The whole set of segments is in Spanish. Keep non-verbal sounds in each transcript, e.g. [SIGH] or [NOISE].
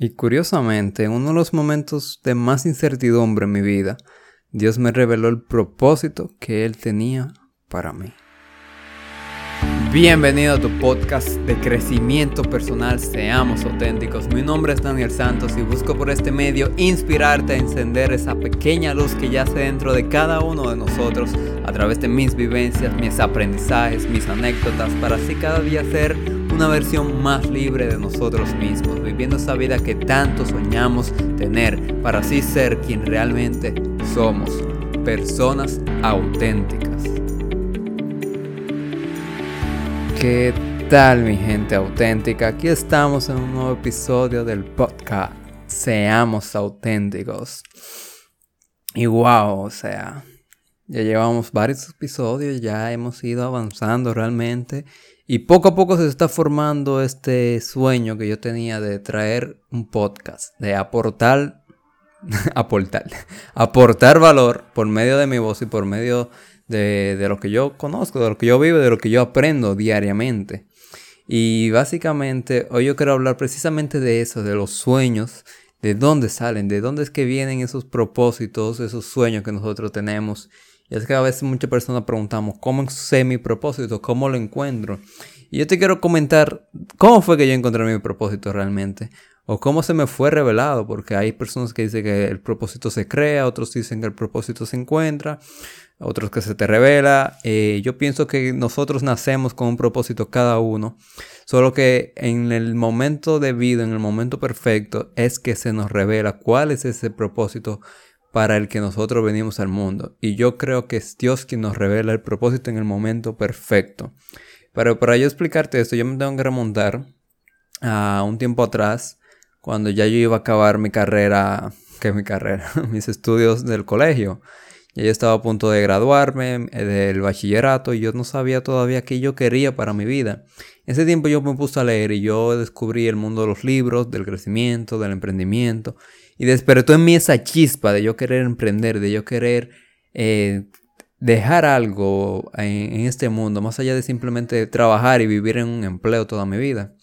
Y curiosamente, en uno de los momentos de más incertidumbre en mi vida, Dios me reveló el propósito que Él tenía para mí. Bienvenido a tu podcast de crecimiento personal, seamos auténticos. Mi nombre es Daniel Santos y busco por este medio inspirarte a encender esa pequeña luz que yace dentro de cada uno de nosotros a través de mis vivencias, mis aprendizajes, mis anécdotas, para así cada día ser una versión más libre de nosotros mismos, viviendo esa vida que tanto soñamos tener, para así ser quien realmente somos, personas auténticas. ¿Qué tal mi gente auténtica? Aquí estamos en un nuevo episodio del podcast. Seamos auténticos. Y wow, o sea, ya llevamos varios episodios, ya hemos ido avanzando realmente. Y poco a poco se está formando este sueño que yo tenía de traer un podcast, de aportar, [LAUGHS] aportar, aportar valor por medio de mi voz y por medio de, lo que yo conozco, de lo que yo vivo, de lo que yo aprendo diariamente. Y básicamente hoy yo quiero hablar precisamente de eso, de los sueños, de dónde salen, de dónde es que vienen esos propósitos, esos sueños que nosotros tenemos. Y es que a veces muchas personas preguntamos, ¿cómo sé mi propósito? ¿Cómo lo encuentro? Y yo te quiero comentar cómo fue que yo encontré mi propósito realmente. O cómo se me fue revelado, porque hay personas que dicen que el propósito se crea, otros dicen que el propósito se encuentra otros que se te revela. Eh, yo pienso que nosotros nacemos con un propósito cada uno, solo que en el momento debido, en el momento perfecto, es que se nos revela cuál es ese propósito para el que nosotros venimos al mundo. Y yo creo que es Dios quien nos revela el propósito en el momento perfecto. Pero para yo explicarte esto, yo me tengo que remontar a un tiempo atrás, cuando ya yo iba a acabar mi carrera, [LAUGHS] que mi carrera, [LAUGHS] mis estudios del colegio. Ya yo estaba a punto de graduarme eh, del bachillerato y yo no sabía todavía qué yo quería para mi vida. Ese tiempo yo me puse a leer y yo descubrí el mundo de los libros, del crecimiento, del emprendimiento. Y despertó en mí esa chispa de yo querer emprender, de yo querer eh, dejar algo en, en este mundo, más allá de simplemente trabajar y vivir en un empleo toda mi vida.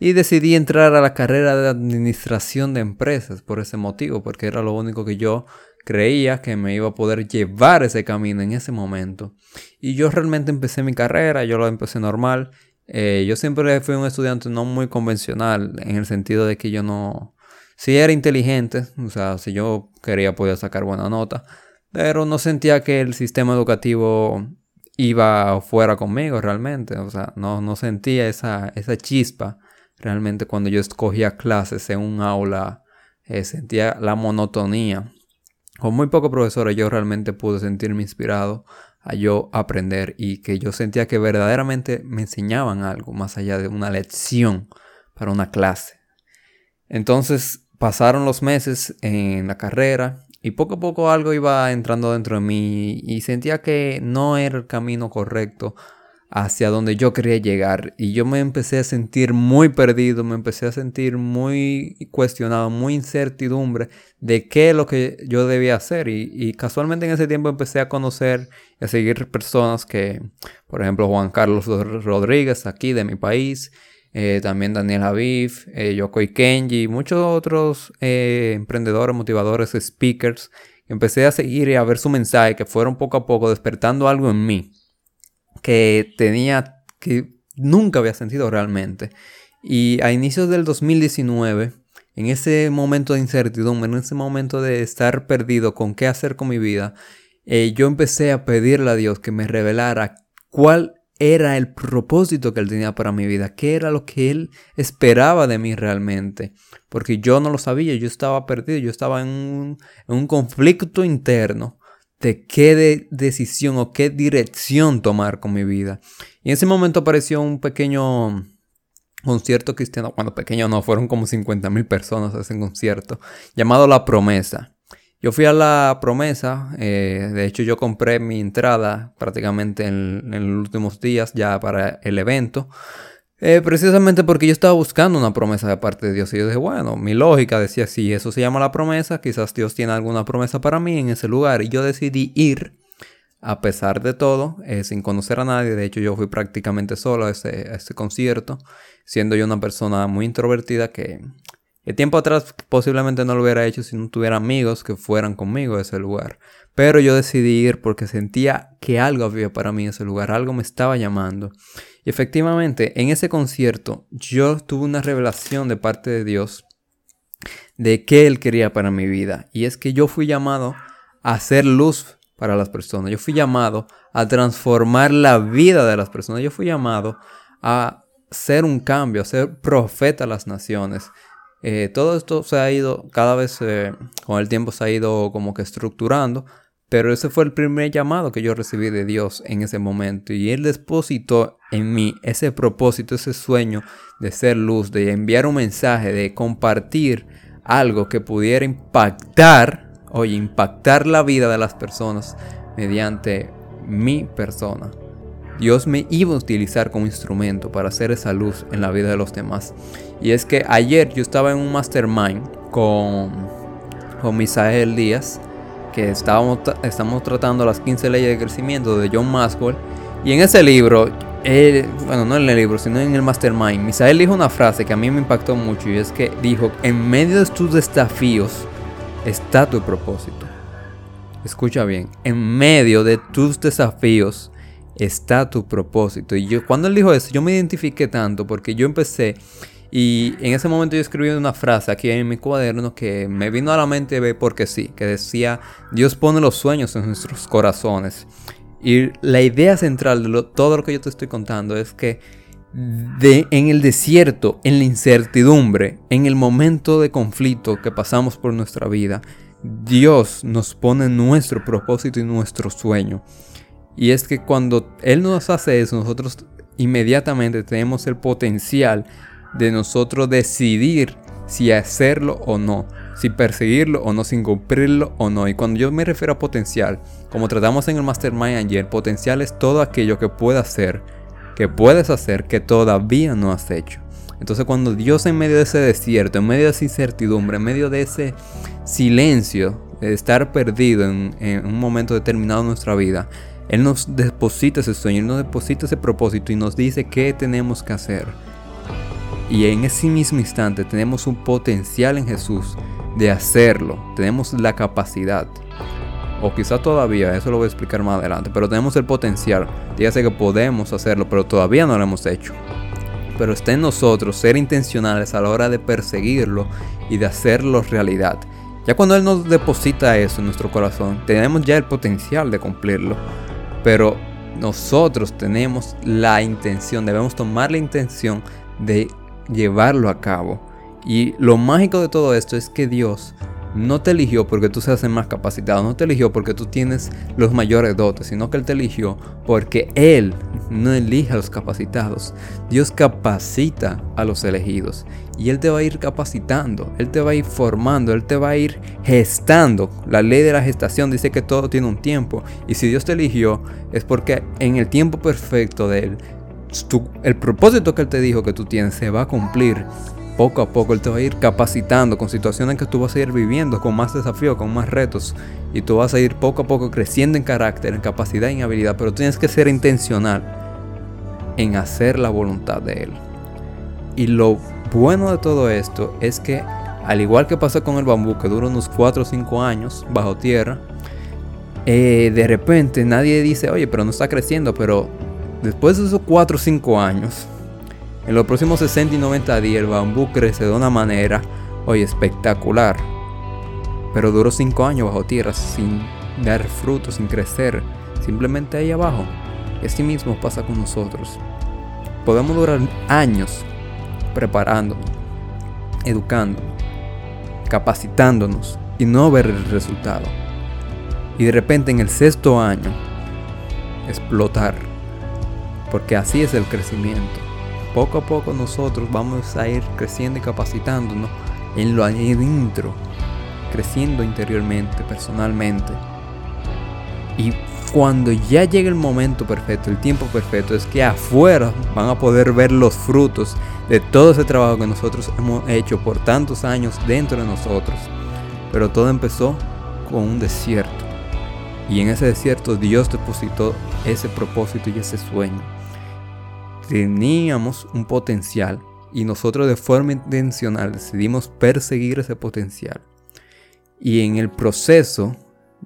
Y decidí entrar a la carrera de administración de empresas por ese motivo, porque era lo único que yo creía que me iba a poder llevar ese camino en ese momento. Y yo realmente empecé mi carrera, yo lo empecé normal. Eh, yo siempre fui un estudiante no muy convencional, en el sentido de que yo no... Sí era inteligente, o sea, si yo quería podía sacar buena nota, pero no sentía que el sistema educativo iba fuera conmigo realmente, o sea, no, no sentía esa, esa chispa realmente cuando yo escogía clases en un aula, eh, sentía la monotonía con muy pocos profesores yo realmente pude sentirme inspirado a yo aprender y que yo sentía que verdaderamente me enseñaban algo más allá de una lección para una clase. Entonces pasaron los meses en la carrera y poco a poco algo iba entrando dentro de mí y sentía que no era el camino correcto hacia donde yo quería llegar. Y yo me empecé a sentir muy perdido, me empecé a sentir muy cuestionado, muy incertidumbre de qué es lo que yo debía hacer. Y, casualmente en ese tiempo empecé a conocer y a seguir personas que, por ejemplo, Juan Carlos Rodríguez, aquí de mi país. Eh, también Daniel Aviv, eh, Yokoi Kenji, muchos otros eh, emprendedores, motivadores, speakers. Empecé a seguir y a ver su mensaje que fueron poco a poco despertando algo en mí que tenía, que nunca había sentido realmente. Y a inicios del 2019, en ese momento de incertidumbre, en ese momento de estar perdido con qué hacer con mi vida, eh, yo empecé a pedirle a Dios que me revelara cuál era el propósito que Él tenía para mi vida, qué era lo que Él esperaba de mí realmente, porque yo no lo sabía, yo estaba perdido, yo estaba en un, en un conflicto interno de qué decisión o qué dirección tomar con mi vida. Y en ese momento apareció un pequeño concierto cristiano, cuando pequeño no, fueron como 50 mil personas a ese concierto, llamado La Promesa. Yo fui a La Promesa, eh, de hecho yo compré mi entrada prácticamente en, en los últimos días ya para el evento. Eh, precisamente porque yo estaba buscando una promesa de parte de Dios. Y yo dije, bueno, mi lógica decía, si eso se llama la promesa, quizás Dios tiene alguna promesa para mí en ese lugar. Y yo decidí ir, a pesar de todo, eh, sin conocer a nadie. De hecho, yo fui prácticamente solo a ese, concierto, siendo yo una persona muy introvertida que El tiempo atrás posiblemente no lo hubiera hecho si no tuviera amigos que fueran conmigo a ese lugar. Pero yo decidí ir porque sentía que algo había para mí en ese lugar, algo me estaba llamando. Y efectivamente, en ese concierto yo tuve una revelación de parte de Dios de qué Él quería para mi vida. Y es que yo fui llamado a hacer luz para las personas. Yo fui llamado a transformar la vida de las personas. Yo fui llamado a ser un cambio, a ser profeta a las naciones. Eh, todo esto se ha ido, cada vez eh, con el tiempo se ha ido como que estructurando, pero ese fue el primer llamado que yo recibí de Dios en ese momento. Y Él depositó en mí ese propósito, ese sueño de ser luz, de enviar un mensaje, de compartir algo que pudiera impactar, oye, impactar la vida de las personas mediante mi persona. Dios me iba a utilizar como instrumento para hacer esa luz en la vida de los demás. Y es que ayer yo estaba en un mastermind con, con Misael Díaz, que estábamos, estamos tratando las 15 leyes de crecimiento de John Maxwell. Y en ese libro, bueno, no en el libro, sino en el mastermind, Misael dijo una frase que a mí me impactó mucho y es que dijo, en medio de tus desafíos está tu propósito. Escucha bien, en medio de tus desafíos está tu propósito. Y yo cuando él dijo eso, yo me identifiqué tanto porque yo empecé y en ese momento yo escribí una frase aquí en mi cuaderno que me vino a la mente porque sí, que decía, Dios pone los sueños en nuestros corazones. Y la idea central de todo lo que yo te estoy contando es que de, en el desierto, en la incertidumbre, en el momento de conflicto que pasamos por nuestra vida, Dios nos pone nuestro propósito y nuestro sueño. Y es que cuando Él nos hace eso, nosotros inmediatamente tenemos el potencial de nosotros decidir si hacerlo o no, si perseguirlo o no, sin cumplirlo o no. Y cuando yo me refiero a potencial, como tratamos en el Mastermind ayer, potencial es todo aquello que puedes hacer, que puedes hacer, que todavía no has hecho. Entonces cuando Dios en medio de ese desierto, en medio de esa incertidumbre, en medio de ese silencio, de estar perdido en, en un momento determinado de nuestra vida, él nos deposita ese sueño, Él nos deposita ese propósito y nos dice qué tenemos que hacer. Y en ese mismo instante tenemos un potencial en Jesús de hacerlo. Tenemos la capacidad. O quizá todavía, eso lo voy a explicar más adelante. Pero tenemos el potencial. Dígase que podemos hacerlo, pero todavía no lo hemos hecho. Pero está en nosotros ser intencionales a la hora de perseguirlo y de hacerlo realidad. Ya cuando Él nos deposita eso en nuestro corazón, tenemos ya el potencial de cumplirlo. Pero nosotros tenemos la intención, debemos tomar la intención de llevarlo a cabo. Y lo mágico de todo esto es que Dios no te eligió porque tú seas el más capacitado, no te eligió porque tú tienes los mayores dotes, sino que Él te eligió porque Él no elige a los capacitados. Dios capacita a los elegidos y Él te va a ir capacitando, Él te va a ir formando, Él te va a ir gestando. La ley de la gestación dice que todo tiene un tiempo y si Dios te eligió es porque en el tiempo perfecto de Él, el propósito que Él te dijo que tú tienes se va a cumplir poco a poco Él te va a ir capacitando con situaciones que tú vas a ir viviendo con más desafíos, con más retos. Y tú vas a ir poco a poco creciendo en carácter, en capacidad en habilidad. Pero tienes que ser intencional en hacer la voluntad de Él. Y lo bueno de todo esto es que, al igual que pasa con el bambú, que dura unos 4 o 5 años bajo tierra, eh, de repente nadie dice, oye, pero no está creciendo, pero después de esos 4 o 5 años, en los próximos 60 y 90 días el bambú crece de una manera, hoy espectacular. Pero duró 5 años bajo tierra sin dar frutos, sin crecer, simplemente ahí abajo. Y así mismo pasa con nosotros. Podemos durar años preparándonos, educándonos, capacitándonos y no ver el resultado. Y de repente en el sexto año explotar. Porque así es el crecimiento poco a poco nosotros vamos a ir creciendo y capacitándonos en lo adentro, creciendo interiormente, personalmente. Y cuando ya llegue el momento perfecto, el tiempo perfecto, es que afuera van a poder ver los frutos de todo ese trabajo que nosotros hemos hecho por tantos años dentro de nosotros. Pero todo empezó con un desierto. Y en ese desierto Dios depositó ese propósito y ese sueño teníamos un potencial y nosotros de forma intencional decidimos perseguir ese potencial. Y en el proceso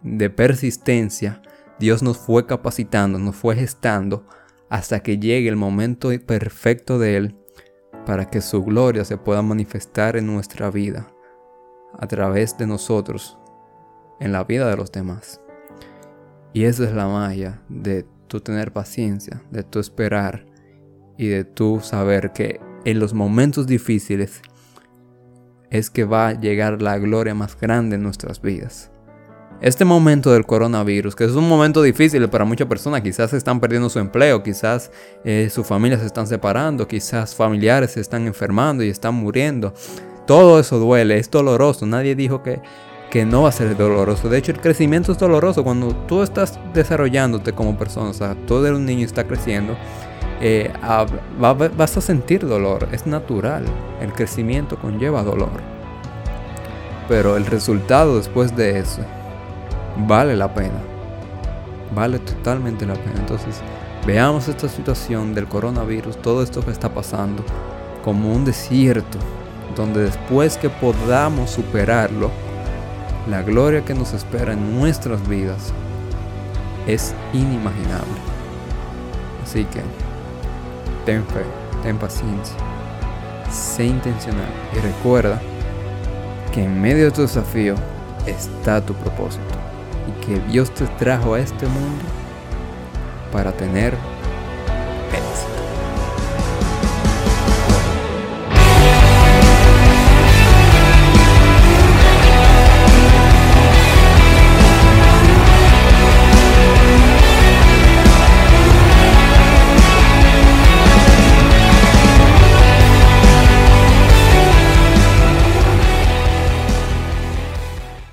de persistencia, Dios nos fue capacitando, nos fue gestando hasta que llegue el momento perfecto de Él para que su gloria se pueda manifestar en nuestra vida, a través de nosotros, en la vida de los demás. Y esa es la magia de tu tener paciencia, de tu esperar y de tu saber que en los momentos difíciles es que va a llegar la gloria más grande en nuestras vidas. Este momento del coronavirus, que es un momento difícil para muchas personas, quizás están perdiendo su empleo, quizás eh, sus familias se están separando, quizás familiares se están enfermando y están muriendo. Todo eso duele, es doloroso. Nadie dijo que, que no va a ser doloroso. De hecho, el crecimiento es doloroso. Cuando tú estás desarrollándote como persona, o sea, tú eres un niño está creciendo, eh, vas a sentir dolor. Es natural. El crecimiento conlleva dolor. Pero el resultado después de eso vale la pena. Vale totalmente la pena. Entonces, veamos esta situación del coronavirus, todo esto que está pasando, como un desierto, donde después que podamos superarlo, la gloria que nos espera en nuestras vidas es inimaginable. Así que, ten fe, ten paciencia, sé intencional y recuerda que en medio de tu desafío está tu propósito y que Dios te trajo a este mundo para tener